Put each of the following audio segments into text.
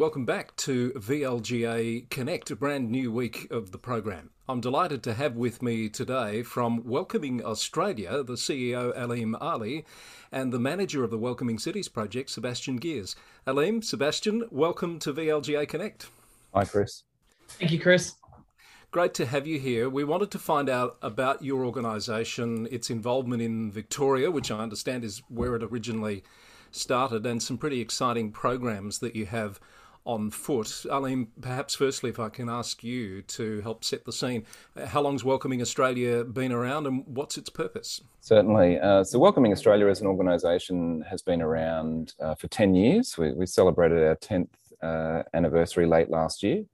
G'day, everyone, and welcome back to VLGA Connect, a brand new week of the program. I'm delighted to have with me today from Welcoming Australia the CEO Aleem Ali and the manager of the Welcoming Cities project, Sebastian Gears. Aleem, Sebastian, welcome to VLGA Connect. Hi, Chris. Thank you, Chris. Great to have you here. We wanted to find out about your organisation, its involvement in Victoria, which I understand is where it originally started and some pretty exciting programs that you have on foot. Aleem, perhaps firstly, if I can ask you to help set the scene. How long's Welcoming Australia been around and what's its purpose? Certainly. Uh, so, Welcoming Australia as an organisation has been around uh, for 10 years. We, we celebrated our 10th uh, anniversary late last year.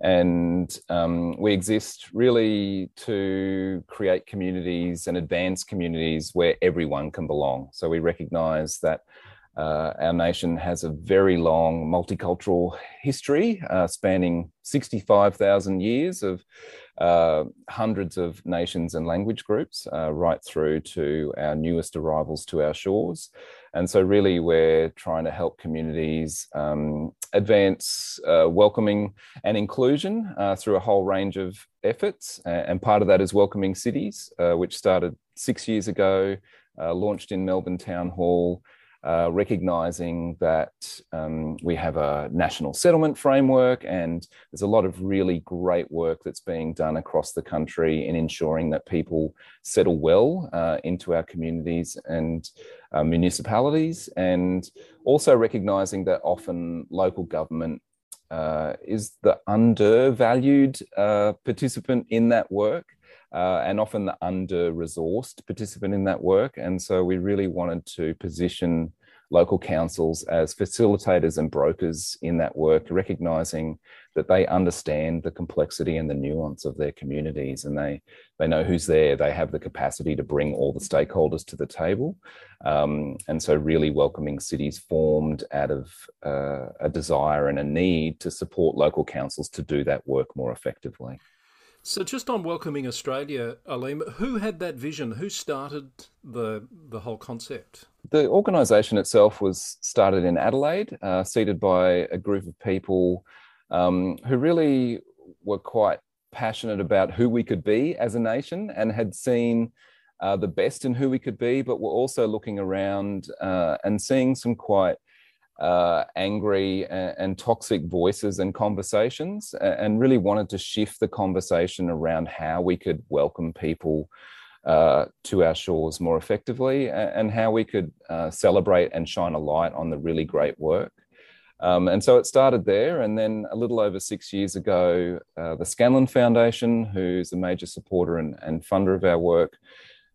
And um, we exist really to create communities and advance communities where everyone can belong. So, we recognise that uh, our nation has a very long multicultural history uh, spanning 65,000 years of uh, hundreds of nations and language groups, uh, right through to our newest arrivals to our shores. And so, really, we're trying to help communities um, advance uh, welcoming and inclusion uh, through a whole range of efforts. And part of that is Welcoming Cities, which started six years ago, launched in Melbourne Town Hall. Uh, recognizing that um, we have a national settlement framework and there's a lot of really great work that's being done across the country in ensuring that people settle well uh, into our communities and uh, municipalities, and also recognizing that often local government uh, is the undervalued uh, participant in that work. Uh, and often the under resourced participant in that work. And so we really wanted to position local councils as facilitators and brokers in that work, recognizing that they understand the complexity and the nuance of their communities and they, they know who's there. They have the capacity to bring all the stakeholders to the table. Um, and so, really welcoming cities formed out of uh, a desire and a need to support local councils to do that work more effectively. So, just on welcoming Australia, Aleem, who had that vision? Who started the the whole concept? The organisation itself was started in Adelaide, uh, seated by a group of people um, who really were quite passionate about who we could be as a nation and had seen uh, the best in who we could be, but were also looking around uh, and seeing some quite uh, angry and, and, toxic voices and conversations, and really wanted to shift the conversation around how we could welcome people uh, to our shores more effectively and, and how we could uh, celebrate and shine a light on the really great work. Um, and so it started there. And then a little over six years ago, uh, the Scanlon Foundation, who's a major supporter and, and funder of our work,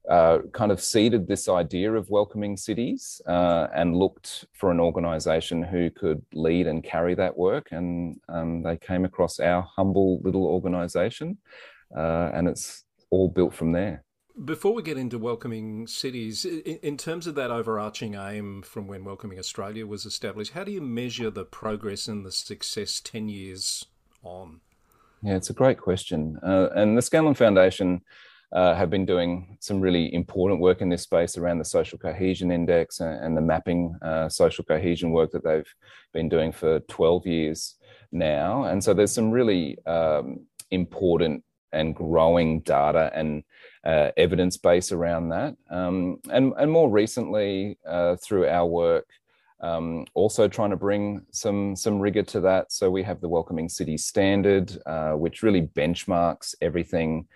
uh, kind of seeded this idea of welcoming cities uh, and looked for an organisation who could lead and carry that work. And um, they came across our humble little organisation, uh, and it's all built from there. Before we get into welcoming cities, in terms of that overarching aim from when Welcoming Australia was established, how do you measure the progress and the success 10 years on? Yeah, it's a great question. Uh, and the Scanlon Foundation uh, have been doing some really important work in this space around the social cohesion index and, and the mapping uh, social cohesion work that they've been doing for 12 years now. And so there's some really um, important and growing data and uh, evidence base around that. Um, and, and more recently, uh, through our work, um, also trying to bring some some rigor to that. So we have the Welcoming City Standard, uh, which really benchmarks everything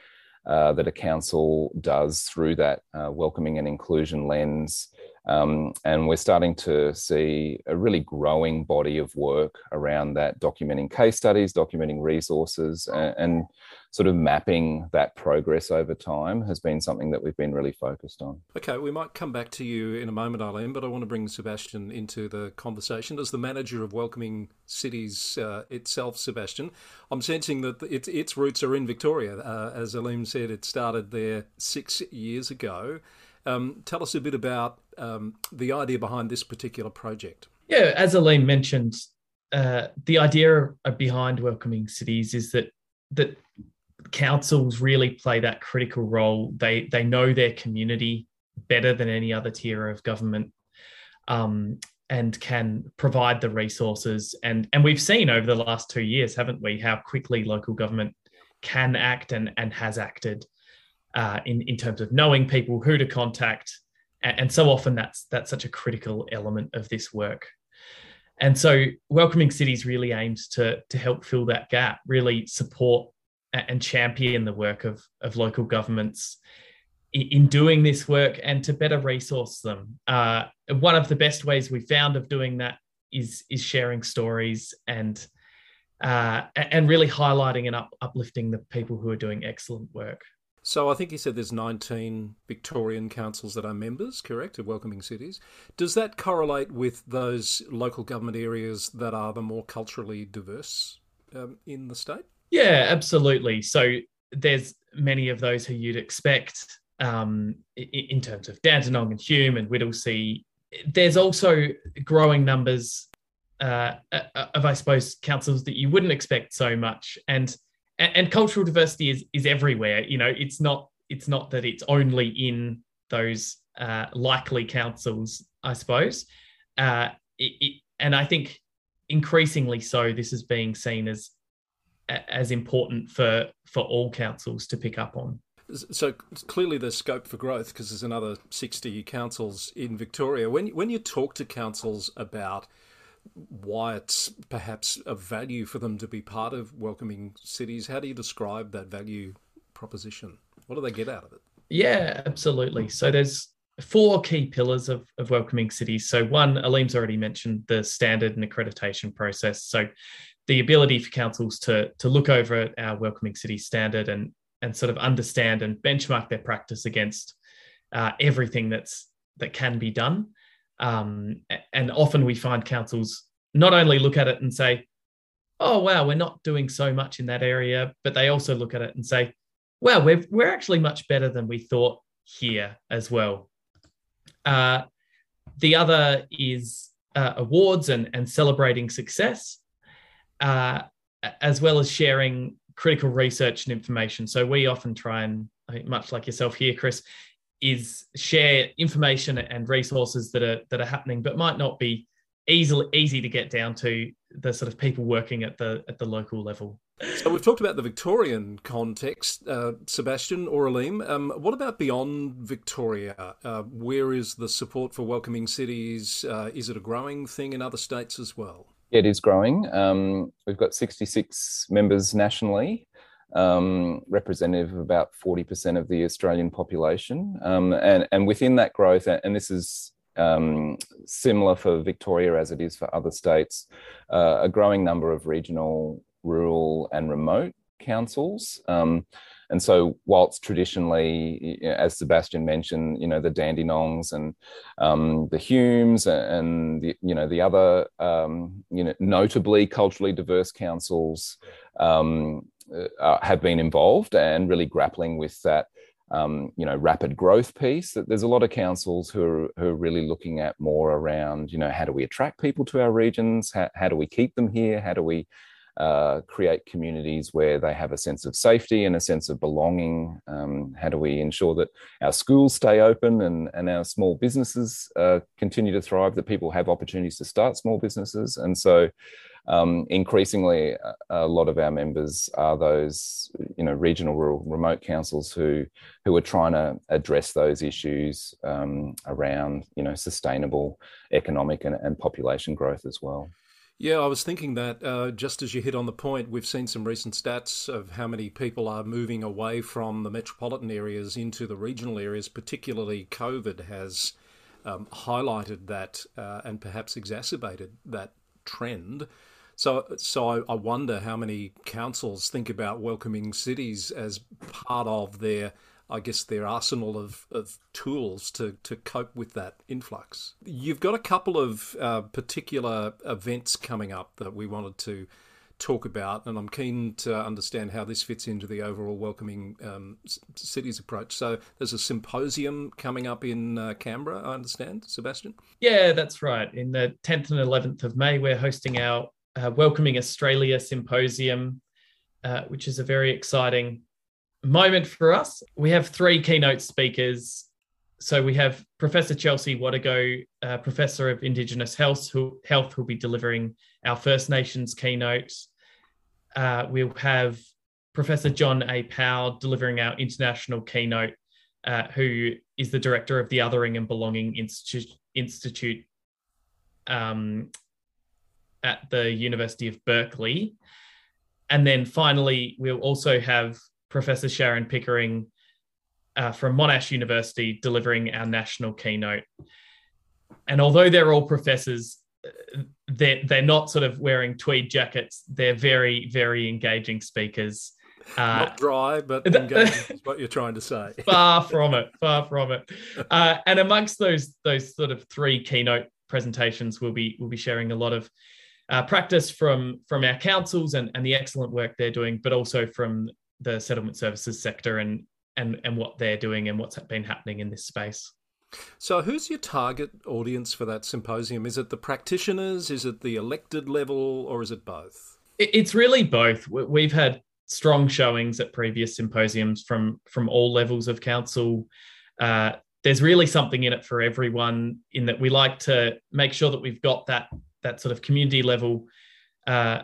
uh, that a council does through that uh, welcoming and inclusion lens. Um, and we're starting to see a really growing body of work around that, documenting case studies, documenting resources, and, and sort of mapping that progress over time has been something that we've been really focused on. Okay, we might come back to you in a moment, Aleem, but I want to bring Sebastian into the conversation. As the manager of Welcoming Cities uh, itself, Sebastian, I'm sensing that its, its roots are in Victoria. Uh, as Aleem said, it started there six years ago. Um, tell us a bit about um, the idea behind this particular project. Yeah, as Aleem mentioned, uh, the idea behind welcoming cities is that that councils really play that critical role. They they know their community better than any other tier of government, um, and can provide the resources. And, and we've seen over the last two years, haven't we, how quickly local government can act and, and has acted uh, in, in terms of knowing people, who to contact. And, and so often that's, that's such a critical element of this work. And so Welcoming Cities really aims to, to help fill that gap, really support and champion the work of, of local governments in doing this work and to better resource them. Uh, one of the best ways we found of doing that is is sharing stories and uh, and really highlighting and up, uplifting the people who are doing excellent work. So I think you said there's 19 Victorian councils that are members, correct, of Welcoming Cities. Does that correlate with those local government areas that are the more culturally diverse um, in the state? Yeah, absolutely. So there's many of those who you'd expect um, in terms of Dandenong and Hume and Whittlesea. There's also growing numbers uh, uh, of, I suppose, councils that you wouldn't expect so much, and and cultural diversity is is everywhere. You know, it's not it's not that it's only in those uh, likely councils, I suppose. Uh, it, it, and I think increasingly so, this is being seen as as important for for all councils to pick up on. So clearly, there's scope for growth because there's another 60 councils in Victoria. When when you talk to councils about why it's perhaps a value for them to be part of welcoming cities, how do you describe that value proposition? What do they get out of it? Yeah, absolutely. So there's four key pillars of, of welcoming cities. So one, Aleem's already mentioned the standard and accreditation process. So the ability for councils to to look over our welcoming city standard and and sort of understand and benchmark their practice against uh, everything that's that can be done. Um, and often we find councils not only look at it and say, "Oh wow, we're not doing so much in that area," but they also look at it and say, "Well, we're we're actually much better than we thought here as well." Uh, the other is uh, awards and and celebrating success uh, as well as sharing critical research and information. So we often try and, much like yourself here, Chris, is share information and resources that are that are happening, but might not be easily easy to get down to the sort of people working at the at the local level. So we've talked about the Victorian context, uh, Sebastian or Aleem. Um, what about beyond Victoria? Uh, where is the support for welcoming cities? Uh, is it a growing thing in other states as well? It is growing. Um, we've got 66 members nationally, um, representative of about 40% of the Australian population. Um, and, and within that growth, and this is um, similar for Victoria as it is for other states, uh, a growing number of regional, rural, and remote councils. Um, and so, whilst traditionally, as Sebastian mentioned, you know the Dandenongs and um, the Humes and the you know the other um, you know notably culturally diverse councils um, uh, have been involved and really grappling with that. Um, you know, rapid growth piece. That there's a lot of councils who are, who are really looking at more around, you know, how do we attract people to our regions? How, how do we keep them here? How do we uh, create communities where they have a sense of safety and a sense of belonging? Um, how do we ensure that our schools stay open and, and our small businesses uh, continue to thrive, that people have opportunities to start small businesses? And so, um, increasingly, a, lot of our members are those, you know, regional, rural, remote councils who who are trying to address those issues um, around, you know, sustainable economic and, and population growth as well. Yeah, I was thinking that uh, just as you hit on the point, we've seen some recent stats of how many people are moving away from the metropolitan areas into the regional areas, particularly COVID has um, highlighted that uh, and perhaps exacerbated that trend. So, so I, wonder how many councils think about welcoming cities as part of their I guess, their arsenal of, of tools to, to cope with that influx. You've got a couple of uh, particular events coming up that we wanted to talk about, and I'm keen to understand how this fits into the overall welcoming um, cities approach. So there's a symposium coming up in uh, Canberra, I understand, Sebastian? Yeah, that's right. In the 10th and 11th of May, we're hosting our uh, Welcoming Australia Symposium, uh, which is a very exciting moment for us. We have three keynote speakers so we have Professor Chelsea Watego, uh, Professor of Indigenous Health, who Health, who'll be delivering our First Nations keynote. Uh, we'll have Professor John A. Powell delivering our international keynote, uh, who is the director of the Othering and Belonging Institute, Institute um, at the University of Berkeley. And then finally, we'll also have Professor Sharon Pickering uh, from Monash University delivering our national keynote. And although they're all professors, uh, they're, they're not sort of wearing tweed jackets. They're very, very engaging speakers. Uh, not dry, but engaging is what you're trying to say. far from it, far from it. Uh, and amongst those those sort of three keynote presentations, we'll be we'll be sharing a lot of uh, practice from from our councils and, and the excellent work they're doing, but also from the settlement services sector and and and what they're doing and what's been happening in this space. So, who's your target audience for that symposium? Is it the practitioners? Is it the elected level, or is it both? It's really both. We've had strong showings at previous symposiums from from all levels of council. Uh, there's really something in it for everyone. In that we like to make sure that we've got that that sort of community level uh,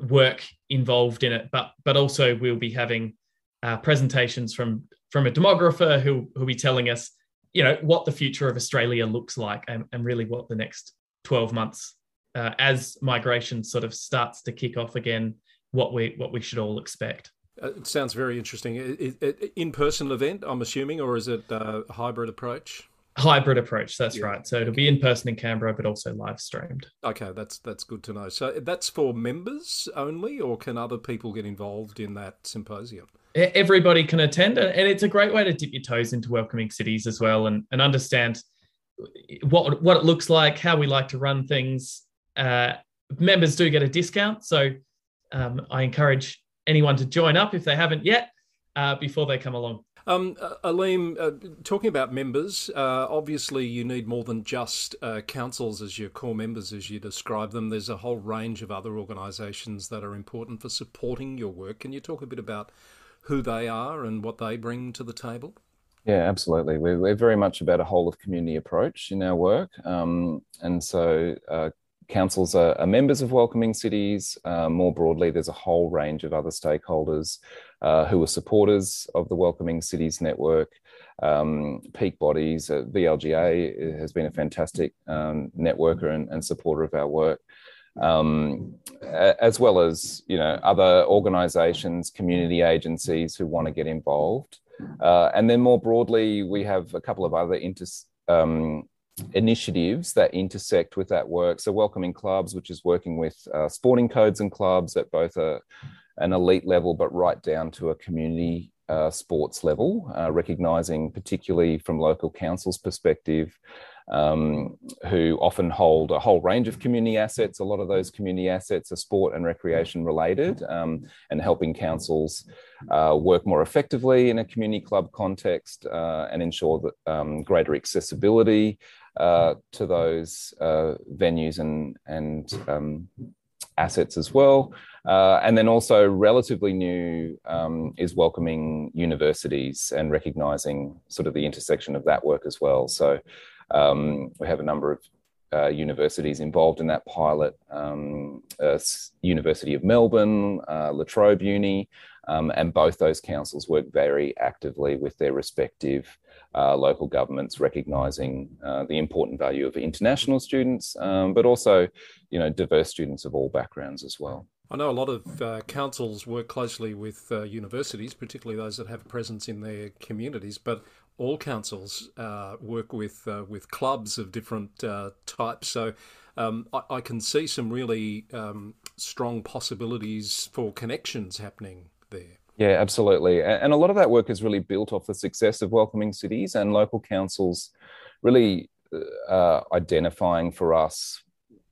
work involved in it, but but also we'll be having uh, presentations from from a demographer who who'll be telling us, you know, what the future of Australia looks like, and, and really what the next twelve months, uh, as migration sort of starts to kick off again, what we what we should all expect. Uh, it sounds very interesting. In person event, I'm assuming, or is it uh, a hybrid approach? Hybrid approach that's yeah. right. So it'll be in person in canberra but also live streamed. Okay that's that's good to know. So that's for members only or can other people get involved in that symposium? Everybody can attend and it's a great way to dip your toes into welcoming cities as well and, and understand what what it looks like how we like to run things. Uh, members do get a discount so um, i encourage anyone to join up if they haven't yet uh, before they come along um, uh, Aleem, uh, talking about members, uh, obviously you need more than just uh, councils as your core members, as you describe them. There's a whole range of other organisations that are important for supporting your work. Can you talk a bit about who they are and what they bring to the table? Yeah, absolutely. We're, we're very much about a whole of community approach in our work. Um, and so uh, councils are, are, members of welcoming cities. Uh, more broadly, there's a whole range of other stakeholders uh, who are supporters of the Welcoming Cities Network. Um, peak bodies, uh, VLGA has been a fantastic um, networker and, and, supporter of our work. Um, as well as you know other organisations, community agencies who want to get involved, uh, and then more broadly, we have a couple of other inter, um, initiatives that intersect with that work. So, Welcoming Clubs, which is working with uh, sporting codes and clubs at both a an elite level, but right down to a community uh, sports level, uh, recognizing particularly from local councils' perspective, um, who often hold a whole range of community assets. A lot of those community assets are sport and recreation related, um, and helping councils uh, work more effectively in a community club context uh, and ensure that um, greater accessibility uh, to those uh, venues and and um, assets as well. Uh, and then also relatively new um, is welcoming universities and recognizing sort of the intersection of that work as well. So um, we have a number of uh, universities involved in that pilot, um, uh, University of Melbourne, uh, La Trobe Uni, um, and both those councils work very actively with their respective uh, local governments recognizing uh, the important value of international students, um, but also, you know, diverse students of all backgrounds as well. I know a lot of uh, councils work closely with uh, universities, particularly those that have a presence in their communities, but all councils uh, work with uh, with clubs of different types. So um, I, I, can see some really um, strong possibilities for connections happening there. Yeah, absolutely. And a lot of that work is really built off the success of welcoming cities and local councils really uh, identifying for us,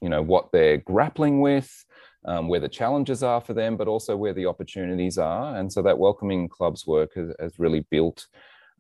you know, what they're grappling with, um, where the challenges are for them, but also where the opportunities are. And so that welcoming clubs work has, has really built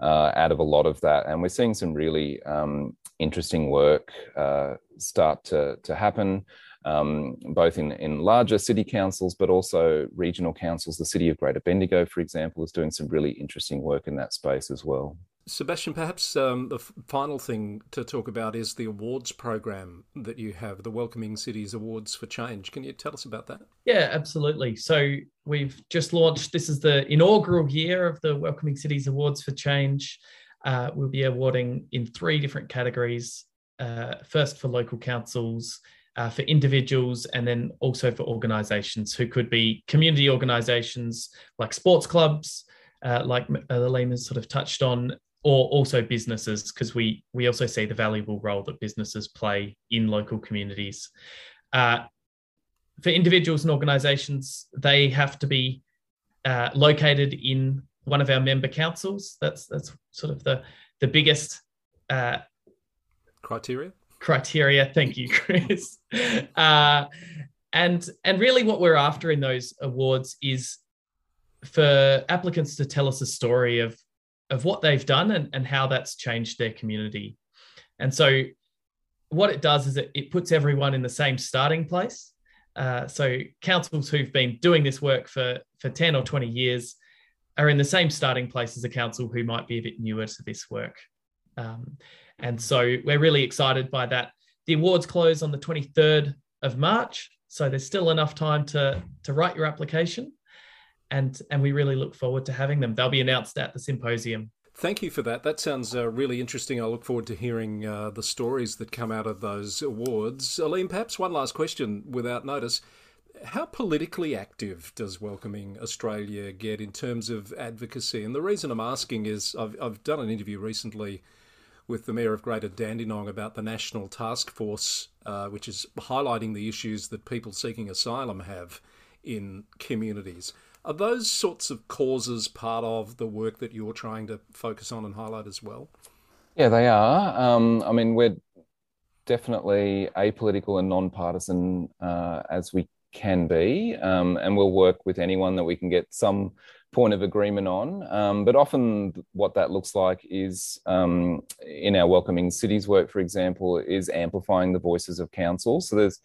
uh, out of a lot of that. And we're seeing some really um, interesting work uh, start to, to happen. Um, both in, in larger city councils, but also regional councils. The city of Greater Bendigo, for example, is doing some really interesting work in that space as well. Sebastian, perhaps um, the f- final thing to talk about is the awards program that you have, the Welcoming Cities Awards for Change. Can you tell us about that? Yeah, absolutely. So we've just launched, this is the inaugural year of the Welcoming Cities Awards for Change. Uh, we'll be awarding in three different categories uh, first for local councils, uh, for individuals, and then also for organisations who could be community organisations like sports clubs, uh, like Aleem has sort of touched on, or also businesses, because we we also see the valuable role that businesses play in local communities. Uh, for individuals and organisations, they have to be uh, located in one of our member councils. That's that's sort of the the biggest uh, criteria. Criteria. Thank you, Chris. uh, and and really, what we're after in those awards is for applicants to tell us a story of of what they've done and, and how that's changed their community. And so, what it does is it, it puts everyone in the same starting place. Uh, so, councils who've been doing this work for, for 10 or 20 years are in the same starting place as a council who might be a bit newer to this work. Um, and so, we're really excited by that. The awards close on the 23rd of March. So, there's still enough time to, to write your application and and we really look forward to having them. They'll be announced at the symposium. Thank you for that. That sounds uh, really interesting. I look forward to hearing uh, the stories that come out of those awards. Aleem, perhaps one last question without notice. How politically active does Welcoming Australia get in terms of advocacy? And the reason I'm asking is I've, I've done an interview recently with the Mayor of Greater Dandenong about the National Task Force, uh, which is highlighting the issues that people seeking asylum have in communities. Are those sorts of causes part of the work that you're trying to focus on and highlight as well? Yeah, they are. Um, I mean, we're definitely apolitical and non-partisan uh, as we can be, um, and we'll work with anyone that we can get some point of agreement on. Um, but often, what that looks like is um, in our welcoming cities work, for example, is amplifying the voices of council. So there's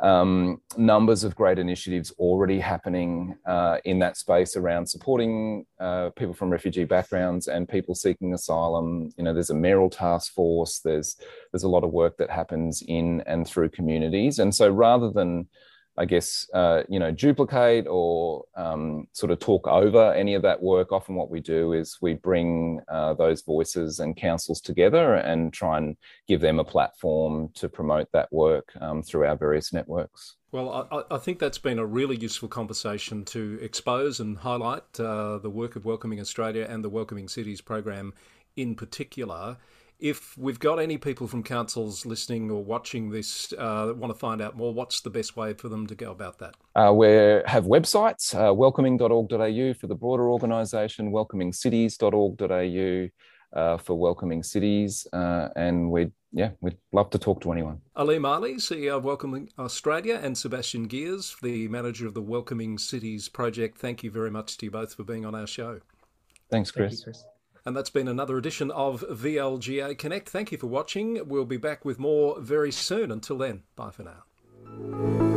um, numbers of great initiatives already happening uh, in that space around supporting uh, people from refugee backgrounds and people seeking asylum. You know, there's a mayoral task force. There's there's a lot of work that happens in and through communities, and so rather than I guess, uh, you know, duplicate or um, sort of talk over any of that work. Often, what we do is we bring uh, those voices and councils together and try and give them a platform to promote that work um, through our various networks. Well, I, I, think that's been a really useful conversation to expose and highlight uh, the work of Welcoming Australia and the Welcoming Cities program in particular if we've got any people from councils listening or watching this uh, that want to find out more, what's the best way for them to go about that? Uh, we have websites, uh, welcoming.org.au for the broader organisation, welcomingcities.org.au uh, for welcoming cities, uh, and we'd yeah, we'd love to talk to anyone. Aleem Ali, CEO of Welcoming Australia, and Sebastian Gears, the manager of the Welcoming Cities project. Thank you very much to you both for being on our show. Thanks, Chris. Thank you, Chris. And that's been another edition of VLGA Connect. Thank you for watching. We'll be back with more very soon. Until then, bye for now.